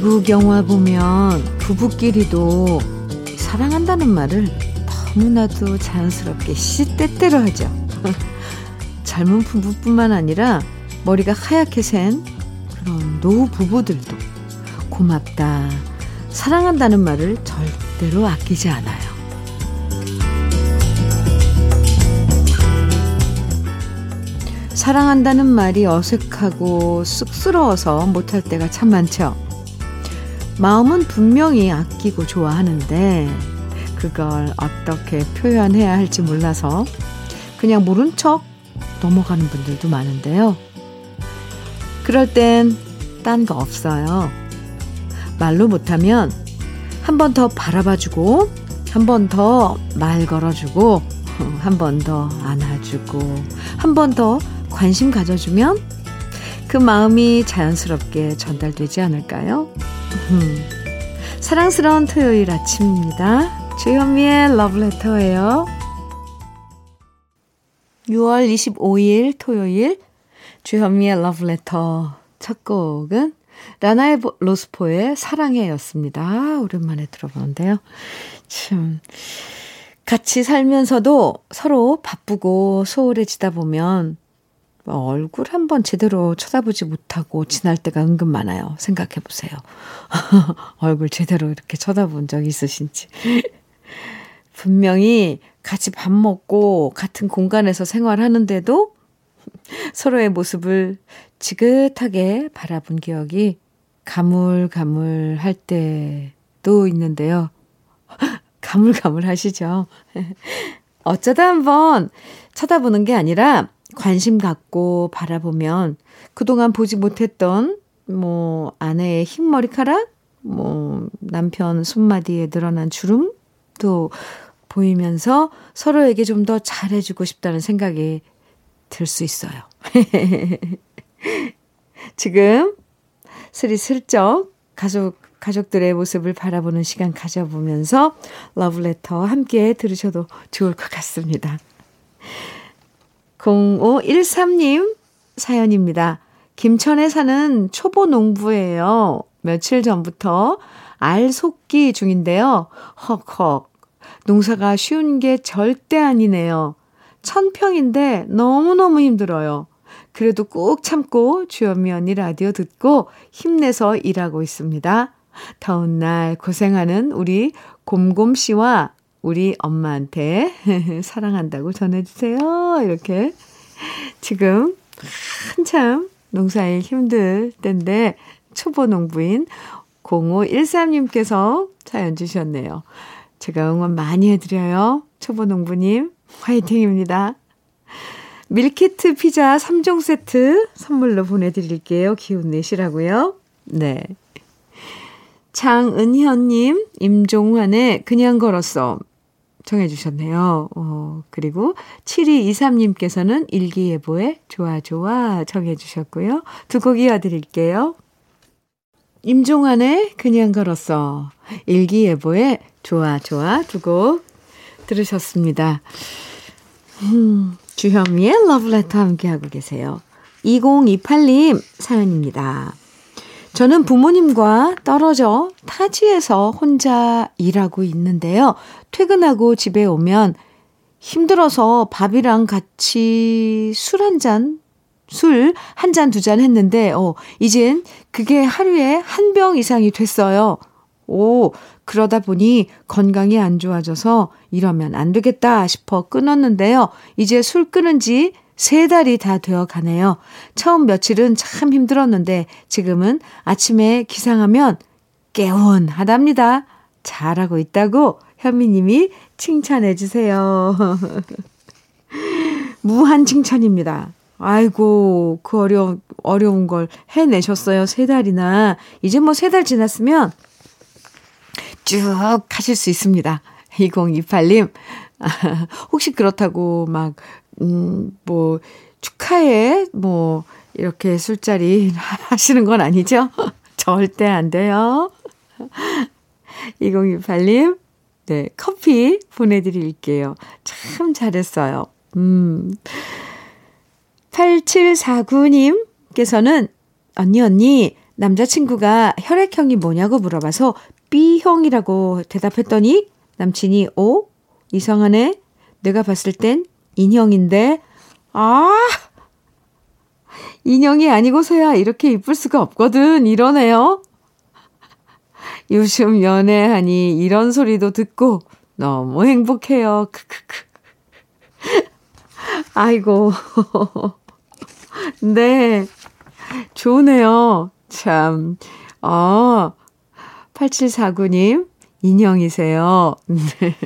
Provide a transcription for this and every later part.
외국 영화 보면 부부끼리도 사랑한다는 말을 너무나도 자연스럽게 시때때로 하죠. 젊은 부부뿐만 아니라 머리가 하얗게 센 그런 노후 부부들도 고맙다, 사랑한다는 말을 절대로 아끼지 않아요. 사랑한다는 말이 어색하고 쑥스러워서 못할 때가 참 많죠. 마음은 분명히 아끼고 좋아하는데 그걸 어떻게 표현해야 할지 몰라서 그냥 모른 척 넘어가는 분들도 많은데요. 그럴 땐 딴 거 없어요. 말로 못하면 한 번 더 바라봐주고 한 번 더 말 걸어주고 한 번 더 안아주고 한 번 더 관심 가져주면 그 마음이 자연스럽게 전달되지 않을까요? 사랑스러운 토요일 아침입니다. 주현미의 러브레터예요. 6월 25일 토요일 주현미의 러브레터 첫 곡은 라나의 로스포의 사랑해였습니다. 오랜만에 들어보는데요. 참 같이 살면서도 서로 바쁘고 소홀해지다 보면 얼굴 한번 제대로 쳐다보지 못하고 지날 때가 은근 많아요. 생각해 보세요. 얼굴 제대로 이렇게 쳐다본 적 있으신지. 분명히 같이 밥 먹고 같은 공간에서 생활하는데도 서로의 모습을 지긋하게 바라본 기억이 가물가물 할 때도 있는데요. 가물가물 하시죠? 어쩌다 한번 쳐다보는 게 아니라 관심 갖고 바라보면 그동안 보지 못했던 뭐 아내의 흰 머리카락, 뭐 남편 손마디에 늘어난 주름도 보이면서 서로에게 좀 더 잘해주고 싶다는 생각이 들 수 있어요. 지금 스리슬쩍 가족, 가족들의 모습을 바라보는 시간 가져보면서 러브레터 함께 들으셔도 좋을 것 같습니다. 0513님 사연입니다. 김천에 사는 초보 농부예요. 며칠 전부터 알 속기 중인데요. 헉헉. 농사가 쉬운 게 절대 아니네요. 천평인데 너무너무 힘들어요. 그래도 꾹 참고 주현미 언니 라디오 듣고 힘내서 일하고 있습니다. 더운 날 고생하는 우리 곰곰 씨와 우리 엄마한테 사랑한다고 전해주세요. 이렇게. 지금 한참 농사일 힘들 때인데 초보 농부인 0513님께서 사연 주셨네요. 제가 응원 많이 해드려요. 초보 농부님, 화이팅입니다. 밀키트 피자 3종 세트 선물로 보내드릴게요. 기운 내시라고요. 네. 장은현님, 임종환의 그냥 걸었어. 정해주셨네요. 어, 그리고 7223님께서는 일기예보에 좋아, 좋아 정해주셨고요. 두 곡 이어드릴게요. 임종환의 그냥 걸었어. 일기예보에 좋아, 좋아 두 곡 들으셨습니다. 음, 주현미의 러브레터 함께하고 계세요. 2028님 사연입니다. 저는 부모님과 떨어져 타지에서 혼자 일하고 있는데요. 퇴근하고 집에 오면 힘들어서 밥이랑 같이 술 한 잔, 술 한 잔, 두 잔 했는데, 어, 이젠 그게 하루에 한 병 이상이 됐어요. 오, 그러다 보니 건강이 안 좋아져서 이러면 안 되겠다 싶어 끊었는데요. 이제 술 끊은 지 세 달이 다 되어 가네요. 처음 며칠은 참 힘들었는데 지금은 아침에 기상하면 개운하답니다. 잘하고 있다고 현미님이 칭찬해 주세요. 무한 칭찬입니다. 아이고, 그 어려운, 어려운 걸 해내셨어요. 세 달이나. 이제 뭐 세 달 지났으면 쭉 하실 수 있습니다. 2028님. 혹시 그렇다고 막, 음, 뭐, 축하해, 뭐, 이렇게 술자리 하시는 건 아니죠? 절대 안 돼요. 2028님, 네, 커피 보내드릴게요. 참 잘했어요. 음. 8749님께서는, 언니, 언니, 남자친구가 혈액형이 뭐냐고 물어봐서 B형이라고 대답했더니 남친이 오? 어? 이상하네? 내가 봤을 땐 인형인데 아 인형이 아니고서야 이렇게 이쁠 수가 없거든 이러네요. 요즘 연애하니 이런 소리도 듣고 너무 행복해요. 크크크. 아이고. 네. 좋네요. 참. 어, 8749님, 인형이세요. 네.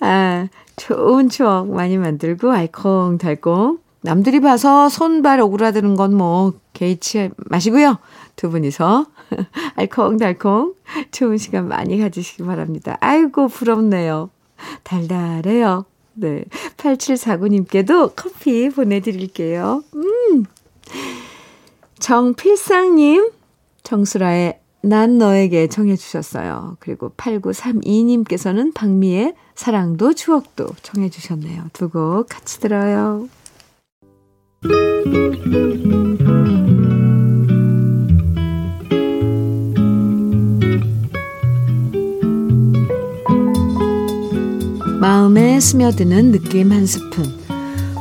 아, 좋은 추억 많이 만들고 알콩달콩. 남들이 봐서 손발 오그라드는 건 뭐 개의치 마시고요. 두 분이서 알콩달콩 좋은 시간 많이 가지시기 바랍니다. 아이고 부럽네요. 달달해요. 네. 8749님께도 커피 보내드릴게요. 음. 정필상님, 정수라의 난 너에게 청해주셨어요. 그리고 8932님께서는 박미의 사랑도 추억도 청해주셨네요. 두 곡 같이 들어요. 마음에 스며드는 느낌 한 스푼.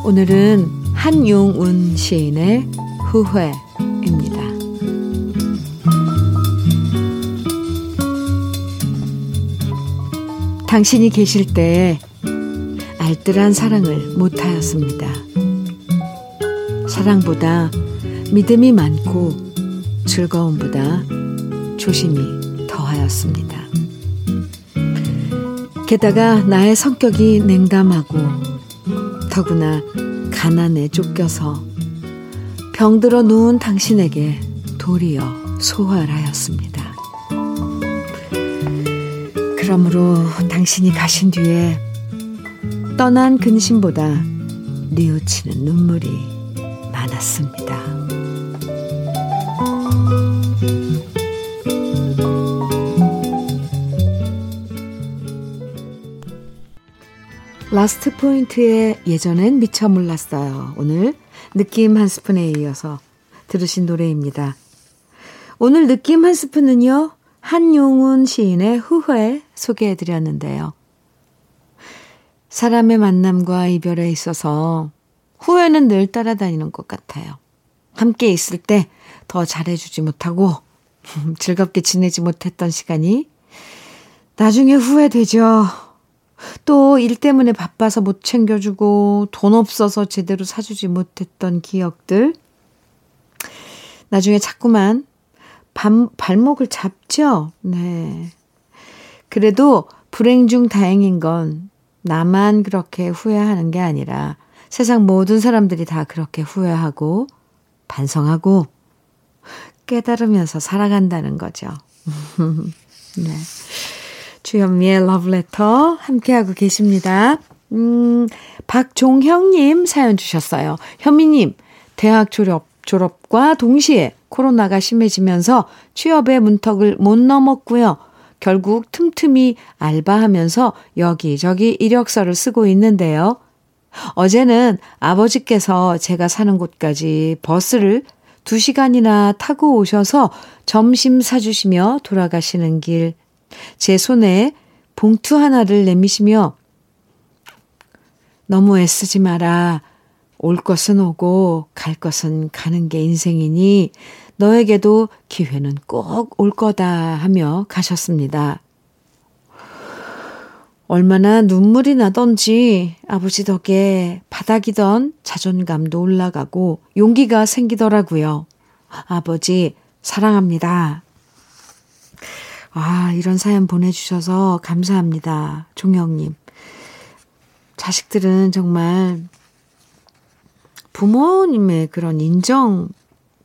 오늘은 한용운 시인의 후회입니다. 당신이 계실 때 알뜰한 사랑을 못하였습니다. 사랑보다 믿음이 많고 즐거움보다 조심이 더하였습니다. 게다가 나의 성격이 냉담하고 더구나 가난에 쫓겨서 병들어 누운 당신에게 도리어 소활하였습니다. 그러므로 당신이 가신 뒤에 떠난 근심보다 뉘우치는 눈물이 많았습니다. 라스트 포인트에 예전엔 미처 몰랐어요. 오늘 느낌 한 스푼에 이어서 들으신 노래입니다. 오늘 느낌 한 스푼은요, 한용운 시인의 후회 소개해 드렸는데요. 사람의 만남과 이별에 있어서 후회는 늘 따라다니는 것 같아요. 함께 있을 때 더 잘해주지 못하고 즐겁게 지내지 못했던 시간이 나중에 후회되죠. 또 일 때문에 바빠서 못 챙겨주고 돈 없어서 제대로 사주지 못했던 기억들. 나중에 자꾸만 발, 발목을 잡죠. 네. 그래도 불행 중 다행인 건 나만 그렇게 후회하는 게 아니라 세상 모든 사람들이 다 그렇게 후회하고 반성하고 깨달으면서 살아간다는 거죠. 네. 주현미의 러브레터 함께하고 계십니다. 음, 박종형님 사연 주셨어요. 현미님, 대학 졸업, 졸업과 동시에 코로나가 심해지면서 취업의 문턱을 못 넘었고요. 결국 틈틈이 알바하면서 여기저기 이력서를 쓰고 있는데요. 어제는 아버지께서 제가 사는 곳까지 버스를 2시간이나 타고 오셔서 점심 사주시며 돌아가시는 길 제 손에 봉투 하나를 내미시며 너무 애쓰지 마라. 올 것은 오고 갈 것은 가는 게 인생이니 너에게도 기회는 꼭 올 거다 하며 가셨습니다. 얼마나 눈물이 나던지 아버지 덕에 바닥이던 자존감도 올라가고 용기가 생기더라고요. 아버지, 사랑합니다. 아, 이런 사연 보내주셔서 감사합니다. 종영님. 자식들은 정말 부모님의 그런 인정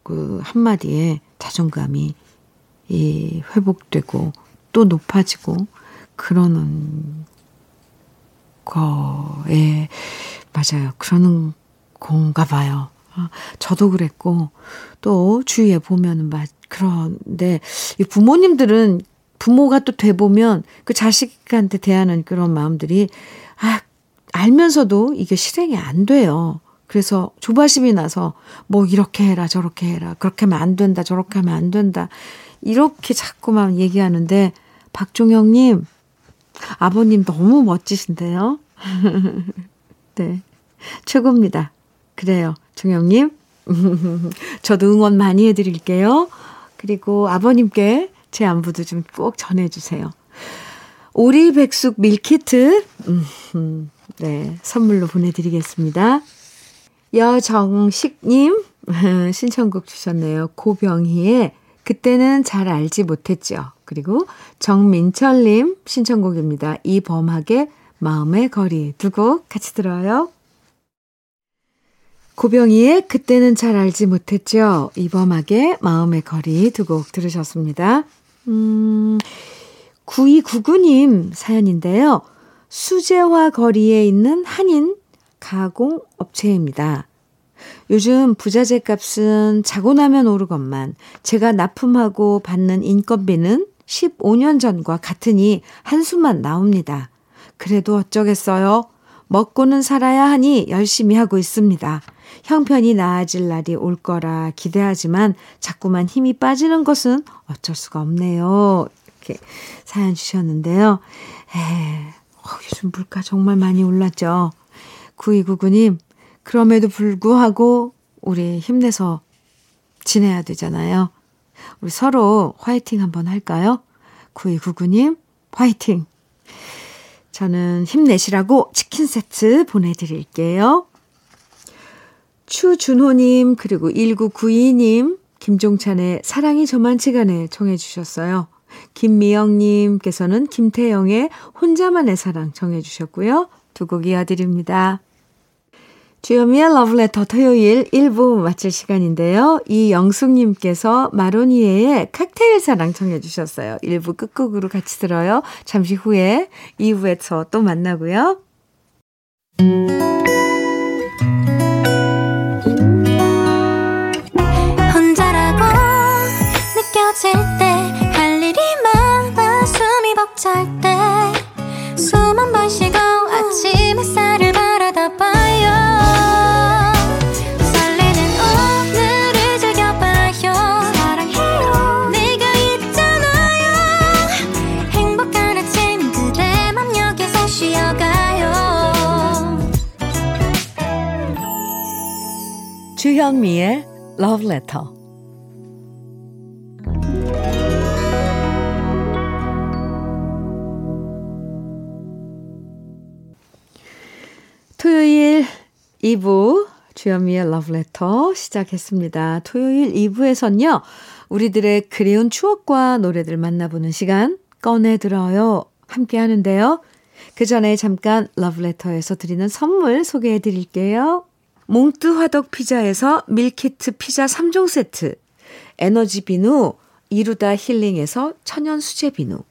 그 한마디에 자존감이 이 회복되고 또 높아지고 그러는 거에 맞아요. 그러는 건가 봐요. 아, 저도 그랬고 또 주위에 보면은 막 그런데 이 부모님들은 부모가 또 돼보면 그 자식한테 대하는 그런 마음들이, 아, 알면서도 이게 실행이 안 돼요. 그래서 조바심이 나서 뭐 이렇게 해라 저렇게 해라 그렇게 하면 안 된다 저렇게 하면 안 된다 이렇게 자꾸만 얘기하는데 박종영님 아버님 너무 멋지신데요. 네 최고입니다. 그래요 종영님 저도 응원 많이 해드릴게요. 그리고 아버님께 제 안부도 좀 꼭 전해주세요. 오리 백숙 밀키트, 음, 네, 선물로 보내드리겠습니다. 여정식님, 신청곡 주셨네요. 고병희의 그때는 잘 알지 못했죠. 그리고 정민철님 신청곡입니다. 이범학의 마음의 거리 두 곡 같이 들어요. 고병희의 그때는 잘 알지 못했죠. 이범학의 마음의 거리 두 곡 들으셨습니다. 음, 9299님 사연인데요. 수제화 거리에 있는 한인 가공 업체입니다. 요즘 부자재 값은 자고 나면 오르건만 제가 납품하고 받는 인건비는 15년 전과 같으니 한숨만 나옵니다. 그래도 어쩌겠어요. 먹고는 살아야 하니 열심히 하고 있습니다. 형편이 나아질 날이 올 거라 기대하지만 자꾸만 힘이 빠지는 것은 어쩔 수가 없네요. 이렇게 사연 주셨는데요. 에, 어, 요즘 물가 정말 많이 올랐죠. 9299님, 그럼에도 불구하고 우리 힘내서 지내야 되잖아요. 우리 서로 화이팅 한번 할까요? 9299님, 화이팅! 저는 힘내시라고 치킨 세트 보내드릴게요. 추준호님, 그리고 1992님, 김종찬의 사랑이 저만치간에 청해 주셨어요. 김미영님께서는 김태영의 혼자만의 사랑 청해 주셨고요. 두 곡 이어드립니다. 주여미의 러브레터 토요일 1부 마칠 시간인데요. 이영숙님께서 마로니에의 칵테일 사랑 청해 주셨어요. 1부 끝곡으로 같이 들어요. 잠시 후에 2부에 서 또 만나고요. 혼자라고 느껴질 때 할 일이 많아 숨이 벅찰 때 주현미의 Love Letter. 토요일 2부 주현미의 Love Letter 시작했습니다. 토요일 2부에선요. 우리들의 그리운 추억과 노래들 만나보는 시간 꺼내 들어요. 함께 하는데요. 그 전에 잠깐 러브레터에서 드리는 선물 소개해 드릴게요. 몽뜨 화덕 피자에서 meal kit 피자 3종 세트, 에너지 비누 이루다 힐링에서 천연 수제 비누,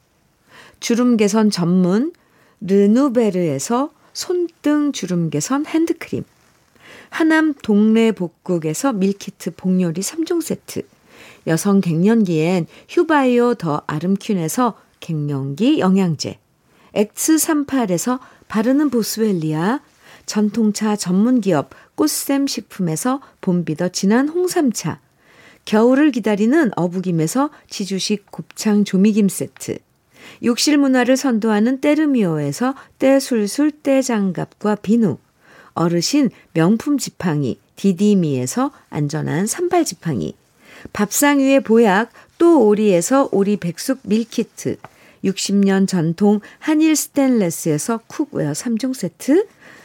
주름 개선 전문 르누베르에서 손등 주름 개선 핸드크림, 하남 동네 복국에서 meal kit 복요리 3종 세트, 여성 갱년기엔 휴바이오 더 아름퀸에서 갱년기 영양제, X38에서 바르는 보스웰리아, 전통차 전문기업 꽃샘 식품에서 봄비더 진한 홍삼차, 겨울을 기다리는 어부김에서 지주식 곱창 조미김 세트, 욕실 문화를 선도하는 때르미오에서 때술술 때장갑과 비누, 어르신 명품 지팡이 디디미에서 안전한 산발 지팡이, 밥상 위의 보약 또 오리에서 오리 백숙 밀키트, 60년 전통 한일 스텐레스에서 cookware 3종 세트,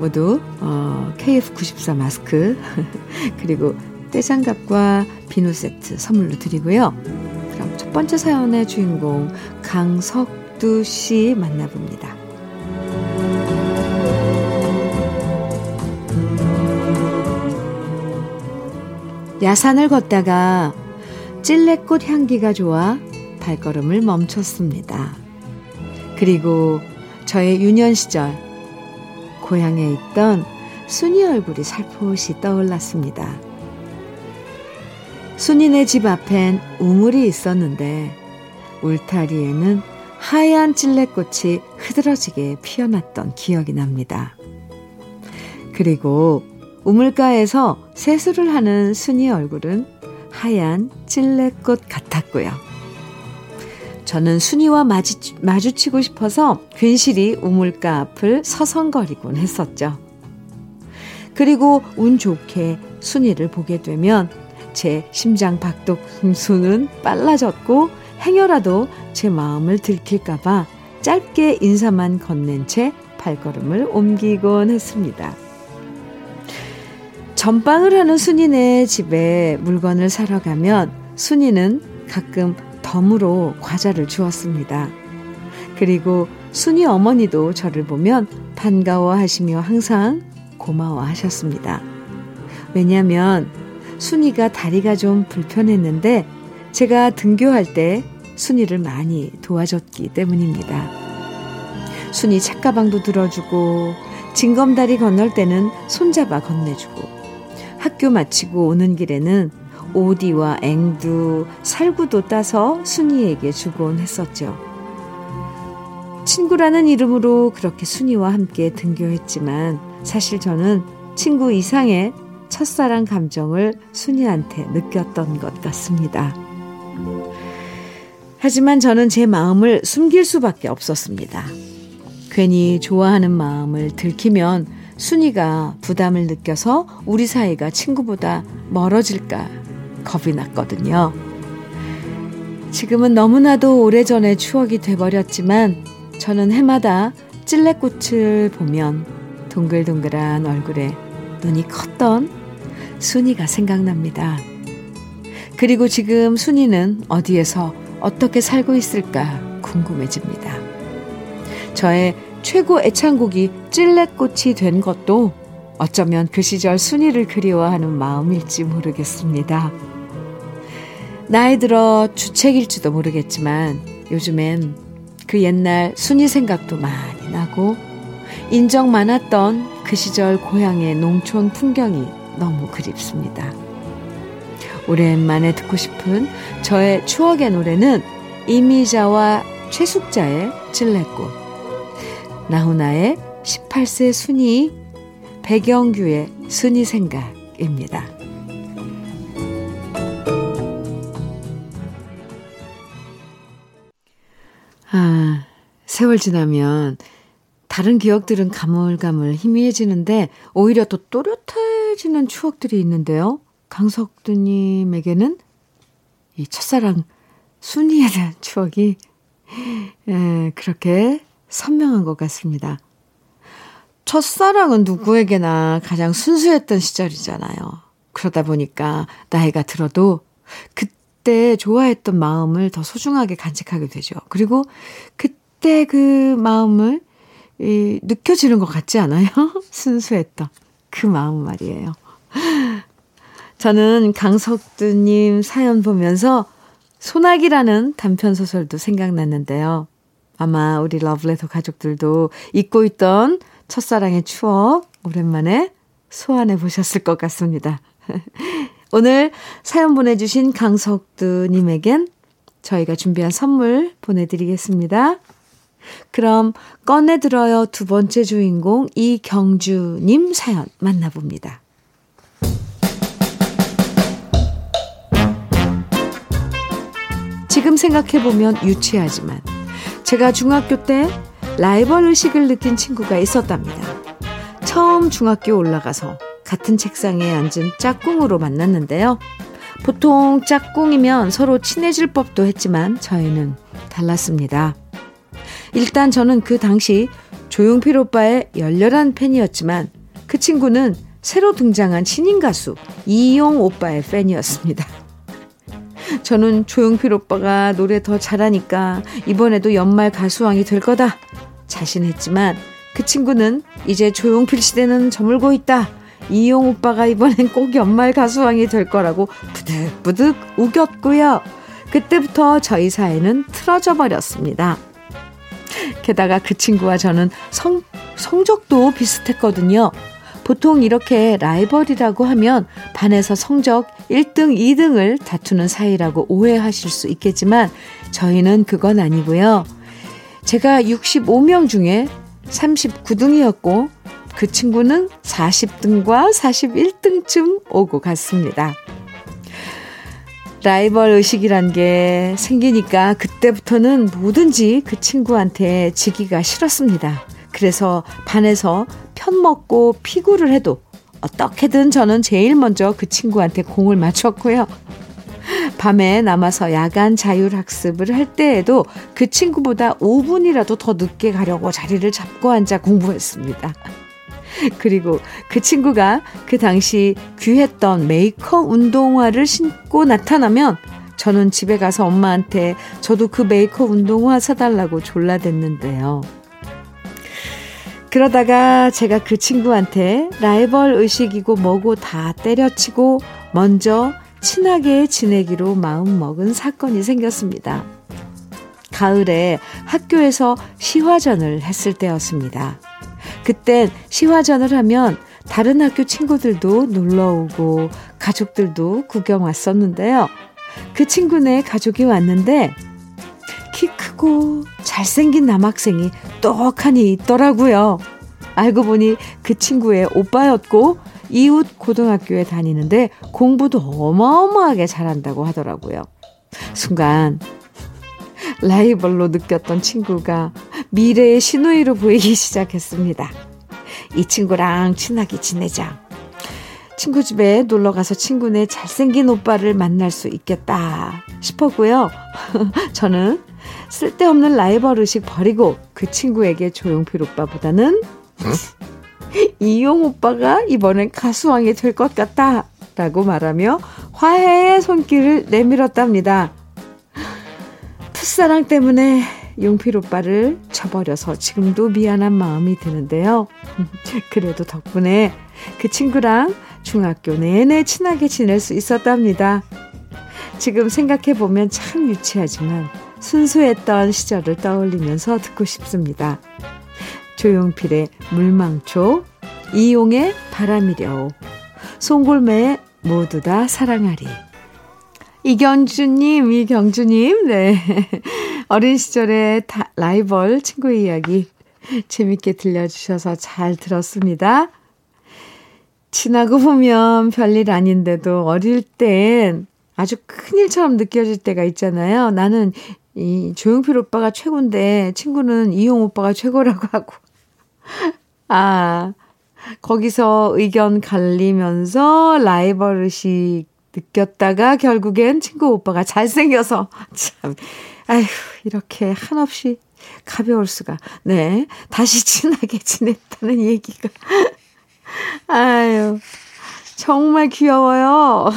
모두 어, KF94 마스크 그리고 떼장갑과 비누 세트 선물로 드리고요. 그럼 첫 번째 사연의 주인공 강석두 씨 만나봅니다. 야산을 걷다가 찔레꽃 향기가 좋아 발걸음을 멈췄습니다. 그리고 저의 유년 시절 고향에 있던 순이 얼굴이 살포시 떠올랐습니다. 순이네 집 앞엔 우물이 있었는데 울타리에는 하얀 찔레꽃이 흐드러지게 피어났던 기억이 납니다. 그리고 우물가에서 세수를 하는 순이 얼굴은 하얀 찔레꽃 같았고요. 저는 순이와 마주, 마주치고 싶어서 괜시리 우물가 앞을 서성거리곤 했었죠. 그리고 운 좋게 순이를 보게 되면 제 심장 박동수는 빨라졌고 행여라도 제 마음을 들킬까봐 짧게 인사만 건넨 채 발걸음을 옮기곤 했습니다. 전방을 하는 순이네 집에 물건을 사러 가면 순이는 가끔 덤으로 과자를 주었습니다. 그리고 순이 어머니도 저를 보면 반가워하시며 항상 고마워하셨습니다. 왜냐하면 순이가 다리가 좀 불편했는데 제가 등교할 때 순이를 많이 도와줬기 때문입니다. 순이 책가방도 들어주고 징검다리 건널 때는 손잡아 건네주고 학교 마치고 오는 길에는 오디와 앵두, 살구도 따서 순이에게 주곤 했었죠. 친구라는 이름으로 그렇게 순이와 함께 등교했지만 사실 저는 친구 이상의 첫사랑 감정을 순이한테 느꼈던 것 같습니다. 하지만 저는 제 마음을 숨길 수밖에 없었습니다. 괜히 좋아하는 마음을 들키면 순이가 부담을 느껴서 우리 사이가 친구보다 멀어질까 겁이 났거든요. 지금은 너무나도 오래전의 추억이 돼버렸지만 저는 해마다 찔레꽃을 보면 동글동글한 얼굴에 눈이 컸던 순이가 생각납니다. 그리고 지금 순이는 어디에서 어떻게 살고 있을까 궁금해집니다. 저의 최고 애창곡이 찔레꽃이 된 것도 어쩌면 그 시절 순이를 그리워하는 마음일지 모르겠습니다. 나이 들어 주책일지도 모르겠지만 요즘엔 그 옛날 순이 생각도 많이 나고 인정 많았던 그 시절 고향의 농촌 풍경이 너무 그립습니다. 오랜만에 듣고 싶은 저의 추억의 노래는 이미자와 최숙자의 찔레꽃 나훈아의 18세 순이, 배경규의 순이 생각입니다. 아, 세월 지나면 다른 기억들은 가물가물 희미해지는데 오히려 또 또렷해지는 추억들이 있는데요. 강석두님에게는 이 첫사랑 순이에 대한 추억이 에, 그렇게 선명한 것 같습니다. 첫사랑은 누구에게나 가장 순수했던 시절이잖아요. 그러다 보니까 나이가 들어도 그때 좋아했던 마음을 더 소중하게 간직하게 되죠. 그리고 그때 그 마음을 이, 느껴지는 것 같지 않아요? 순수했던 그 마음 말이에요. 저는 강석두님 사연 보면서 소나기라는 단편 소설도 생각났는데요. 아마 우리 러블레터 가족들도 잊고 있던 첫사랑의 추억 오랜만에 소환해 보셨을 것 같습니다. 오늘 사연 보내주신 강석두님에겐 저희가 준비한 선물 보내드리겠습니다. 그럼 꺼내들어요 두 번째 주인공 이경주님 사연 만나봅니다. 지금 생각해보면 유치하지만 제가 중학교 때 라이벌 의식을 느낀 친구가 있었답니다. 처음 중학교 올라가서 같은 책상에 앉은 짝꿍으로 만났는데요. 보통 짝꿍이면 서로 친해질 법도 했지만 저희는 달랐습니다. 일단 저는 그 당시 조용필 오빠의 열렬한 팬이었지만 그 친구는 새로 등장한 신인 가수 이용 오빠의 팬이었습니다. 저는 조용필 오빠가 노래 더 잘하니까 이번에도 연말 가수왕이 될 거다 자신했지만 그 친구는 이제 조용필 시대는 저물고 있다. 이용 오빠가 이번엔 꼭 연말 가수왕이 될 거라고 부득부득 우겼고요. 그때부터 저희 사이는 틀어져 버렸습니다. 게다가 그 친구와 저는 성, 성적도 비슷했거든요. 보통 이렇게 라이벌이라고 하면 반에서 성적 1등, 2등을 다투는 사이라고 오해하실 수 있겠지만 저희는 그건 아니고요. 제가 65명 중에 39등이었고 그 친구는 40등과 41등쯤 오고 갔습니다. 라이벌 의식이란 게 생기니까 그때부터는 뭐든지 그 친구한테 지기가 싫었습니다. 그래서 반에서 편 먹고 피구를 해도 어떻게든 저는 제일 먼저 그 친구한테 공을 맞췄고요. 밤에 남아서 야간 자율학습을 할 때에도 그 친구보다 5분이라도 더 늦게 가려고 자리를 잡고 앉아 공부했습니다. 그리고 그 친구가 그 당시 귀했던 메이커 운동화를 신고 나타나면 저는 집에 가서 엄마한테 저도 그 메이커 운동화 사달라고 졸라댔는데요. 그러다가 제가 그 친구한테 라이벌 의식이고 뭐고 다 때려치고 먼저 친하게 지내기로 마음먹은 사건이 생겼습니다. 가을에 학교에서 시화전을 했을 때였습니다. 그땐 시화전을 하면 다른 학교 친구들도 놀러 오고 가족들도 구경 왔었는데요. 그 친구네 가족이 왔는데 키 크고 잘생긴 남학생이 떡하니 있더라고요. 알고 보니 그 친구의 오빠였고 이웃 고등학교에 다니는데 공부도 어마어마하게 잘한다고 하더라고요. 순간 라이벌로 느꼈던 친구가 미래의 신우이로 보이기 시작했습니다. 이 친구랑 친하게 지내자. 친구 집에 놀러 가서 친구네 잘생긴 오빠를 만날 수 있겠다 싶었고요. 저는 쓸데없는 라이벌 의식 버리고 그 친구에게 조용필 오빠보다는 응? 이용 오빠가 이번엔 가수왕이 될 것 같다 라고 말하며 화해의 손길을 내밀었답니다. 풋사랑 때문에 용필 오빠를 쳐버려서 지금도 미안한 마음이 드는데요. 그래도 덕분에 그 친구랑 중학교 내내 친하게 지낼 수 있었답니다. 지금 생각해보면 참 유치하지만 순수했던 시절을 떠올리면서 듣고 싶습니다. 조용필의 물망초, 이용의 바람이려, 송골매의 모두 다 사랑하리. 이경주님, 이경주님, 네. 어린 시절의 다, 라이벌 친구의 이야기 재밌게 들려주셔서 잘 들었습니다. 지나고 보면 별일 아닌데도 어릴 땐 아주 큰일처럼 느껴질 때가 있잖아요. 나는 이 조용필 오빠가 최고인데 친구는 이용 오빠가 최고라고 하고. 아, 거기서 의견 갈리면서 라이벌 의식 느꼈다가 결국엔 친구 오빠가 잘생겨서 참 아휴 이렇게 한없이 가벼울 수가. 네 다시 친하게 지냈다는 얘기가. 아유 정말 귀여워요.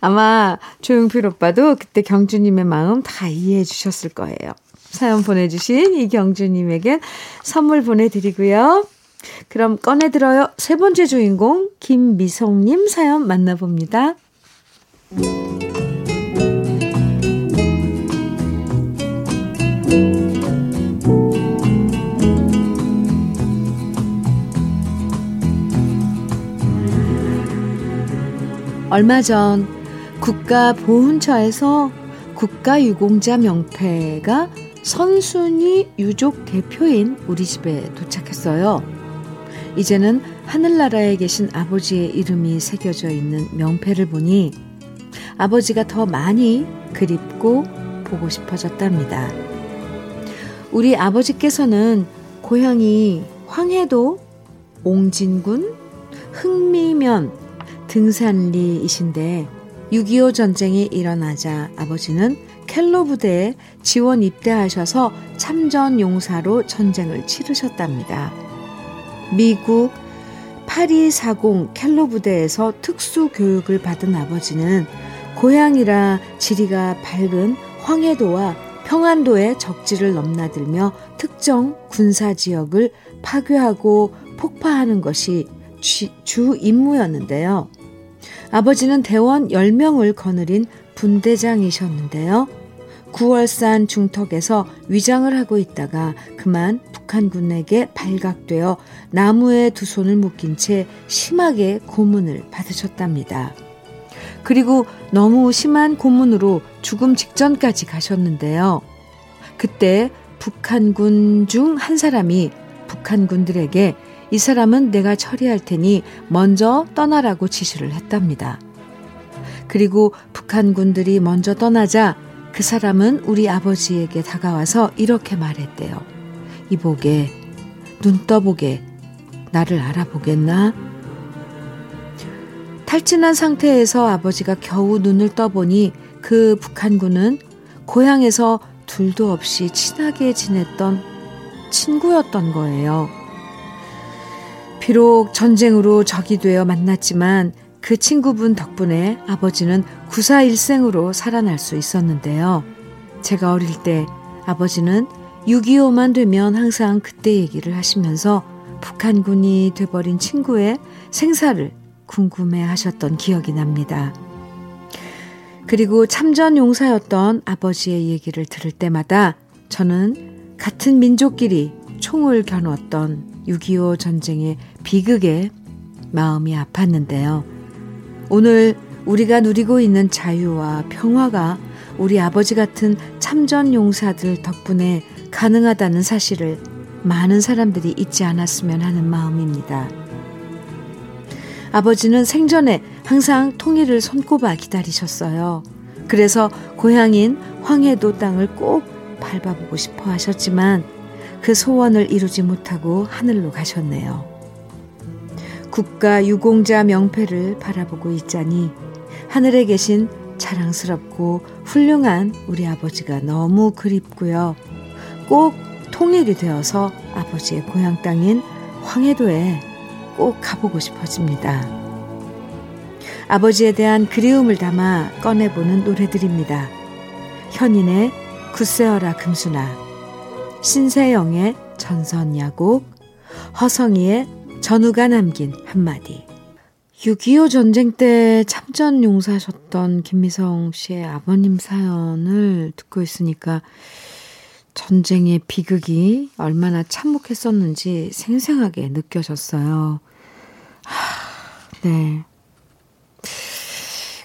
아마 조용필 오빠도 그때 경주님의 마음 다 이해해 주셨을 거예요 사연 보내주신 이경주님에게 선물 보내드리고요 그럼 꺼내들어요. 세 번째 주인공 김미성님 사연 만나봅니다. 얼마 전 국가보훈처에서 국가유공자 명패가 선순위 유족 대표인 우리 집에 도착했어요. 이제는 하늘나라에 계신 아버지의 이름이 새겨져 있는 명패를 보니 아버지가 더 많이 그립고 보고 싶어졌답니다. 우리 아버지께서는 고향이 황해도 옹진군 흥미면 등산리이신데 6.25 전쟁이 일어나자 아버지는 켈로 부대에 지원 입대하셔서 참전 용사로 전쟁을 치르셨답니다. 미국 8240 켈로 부대에서 특수 교육을 받은 아버지는 고향이라 지리가 밝은 황해도와 평안도의 적지를 넘나들며 특정 군사 지역을 파괴하고 폭파하는 것이 주 임무였는데요. 아버지는 대원 10명을 거느린 분대장이셨는데요. 9월산 중턱에서 위장을 하고 있다가 그만 북한군에게 발각되어 나무에 두 손을 묶인 채 심하게 고문을 받으셨답니다. 그리고 너무 심한 고문으로 죽음 직전까지 가셨는데요. 그때 북한군 중 한 사람이 북한군들에게 이 사람은 내가 처리할 테니 먼저 떠나라고 지시를 했답니다. 그리고 북한군들이 먼저 떠나자 그 사람은 우리 아버지에게 다가와서 이렇게 말했대요. 이보게, 눈 떠보게, 나를 알아보겠나? 탈진한 상태에서 아버지가 겨우 눈을 떠보니 그 북한군은 고향에서 둘도 없이 친하게 지냈던 친구였던 거예요. 비록 전쟁으로 적이 되어 만났지만 그 친구분 덕분에 아버지는 구사일생으로 살아날 수 있었는데요. 제가 어릴 때 아버지는 6.25만 되면 항상 그때 얘기를 하시면서 북한군이 돼버린 친구의 생사를 궁금해 하셨던 기억이 납니다. 그리고 참전 용사였던 아버지의 얘기를 들을 때마다 저는 같은 민족끼리 총을 겨누었던 6.25 전쟁의 비극에 마음이 아팠는데요. 오늘 우리가 누리고 있는 자유와 평화가 우리 아버지 같은 참전 용사들 덕분에 가능하다는 사실을 많은 사람들이 잊지 않았으면 하는 마음입니다. 아버지는 생전에 항상 통일을 손꼽아 기다리셨어요. 그래서 고향인 황해도 땅을 꼭 밟아보고 싶어 하셨지만 그 소원을 이루지 못하고 하늘로 가셨네요. 국가 유공자 명패를 바라보고 있자니 하늘에 계신 자랑스럽고 훌륭한 우리 아버지가 너무 그립고요. 꼭 통일이 되어서 아버지의 고향 땅인 황해도에 꼭 가보고 싶어집니다. 아버지에 대한 그리움을 담아 꺼내보는 노래들입니다. 현인의 굳세어라 금수나 신세영의 전선야곡, 허성이의 전우가 남긴 한마디. 6.25 전쟁 때 참전 용사셨던 김미성 씨의 아버님 사연을 듣고 있으니까 전쟁의 비극이 얼마나 참혹했었는지 생생하게 느껴졌어요. 하, 네.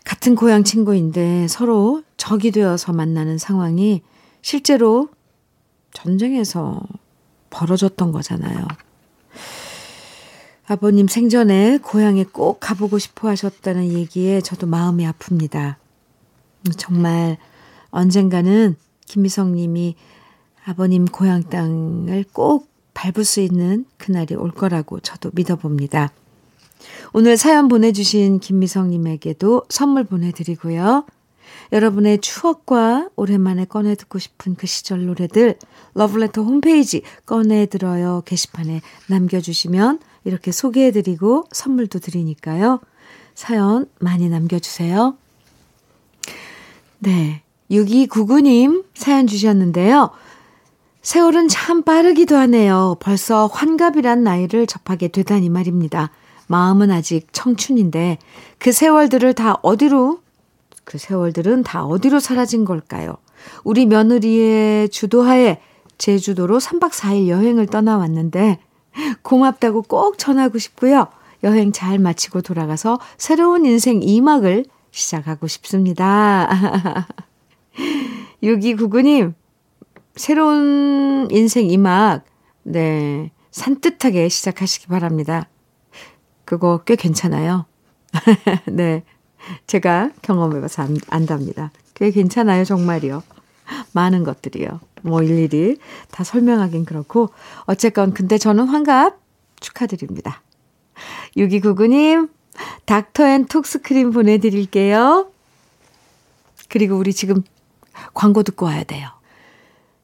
같은 고향 친구인데 서로 적이 되어서 만나는 상황이 실제로 전쟁에서 벌어졌던 거잖아요. 아버님 생전에 고향에 꼭 가보고 싶어 하셨다는 얘기에 저도 마음이 아픕니다. 정말 언젠가는 김미성 님이 아버님 고향 땅을 꼭 밟을 수 있는 그날이 올 거라고 저도 믿어봅니다. 오늘 사연 보내주신 김미성 님에게도 선물 보내드리고요. 여러분의 추억과 오랜만에 꺼내 듣고 싶은 그 시절 노래들 러브레터 홈페이지 꺼내 들어요 게시판에 남겨주시면 이렇게 소개해드리고 선물도 드리니까요. 사연 많이 남겨주세요. 네. 6299님 사연 주셨는데요. 세월은 참 빠르기도 하네요. 벌써 환갑이란 나이를 접하게 되다니 말입니다. 마음은 아직 청춘인데 그 세월들을 다 어디로 그 세월들은 다 어디로 사라진 걸까요? 우리 며느리의 주도하에 제주도로 3박 4일 여행을 떠나왔는데 고맙다고 꼭 전하고 싶고요. 여행 잘 마치고 돌아가서 새로운 인생 2막을 시작하고 싶습니다. 6299님, 새로운 인생 2막, 네, 산뜻하게 시작하시기 바랍니다. 그거 꽤 괜찮아요. 네. 제가 경험해봐서 안, 안답니다. 꽤 괜찮아요, 정말이요. 많은 것들이요. 뭐 일일이 다 설명하긴 그렇고. 어쨌건, 근데 저는 환갑 축하드립니다. 6299님, 닥터 앤 톡스크림 보내드릴게요. 그리고 우리 지금 광고 듣고 와야 돼요.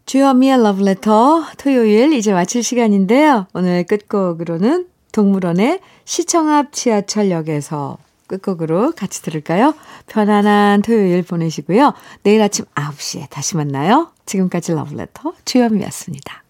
주현미의 러브레터 토요일 이제 마칠 시간인데요. 오늘 끝곡으로는 동물원의 시청 앞 지하철역에서 끝곡으로 같이 들을까요? 편안한 토요일 보내시고요. 내일 아침 9시에 다시 만나요. 지금까지 러브레터 주현미였습니다.